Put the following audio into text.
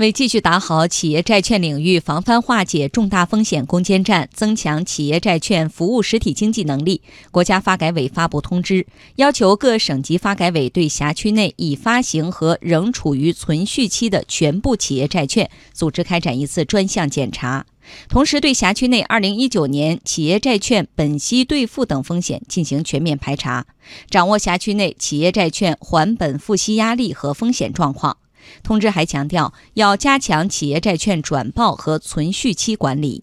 为继续打好企业债券领域防范化解重大风险攻坚战，增强企业债券服务实体经济能力，国家发改委发布通知，要求各省级发改委对辖区内已发行和仍处于存续期的全部企业债券组织开展一次专项检查，同时对辖区内2019年企业债券本息兑付等风险进行全面排查，掌握辖区内企业债券还本付息压力和风险状况。通知还强调，要加强企业债券转报和存续期管理。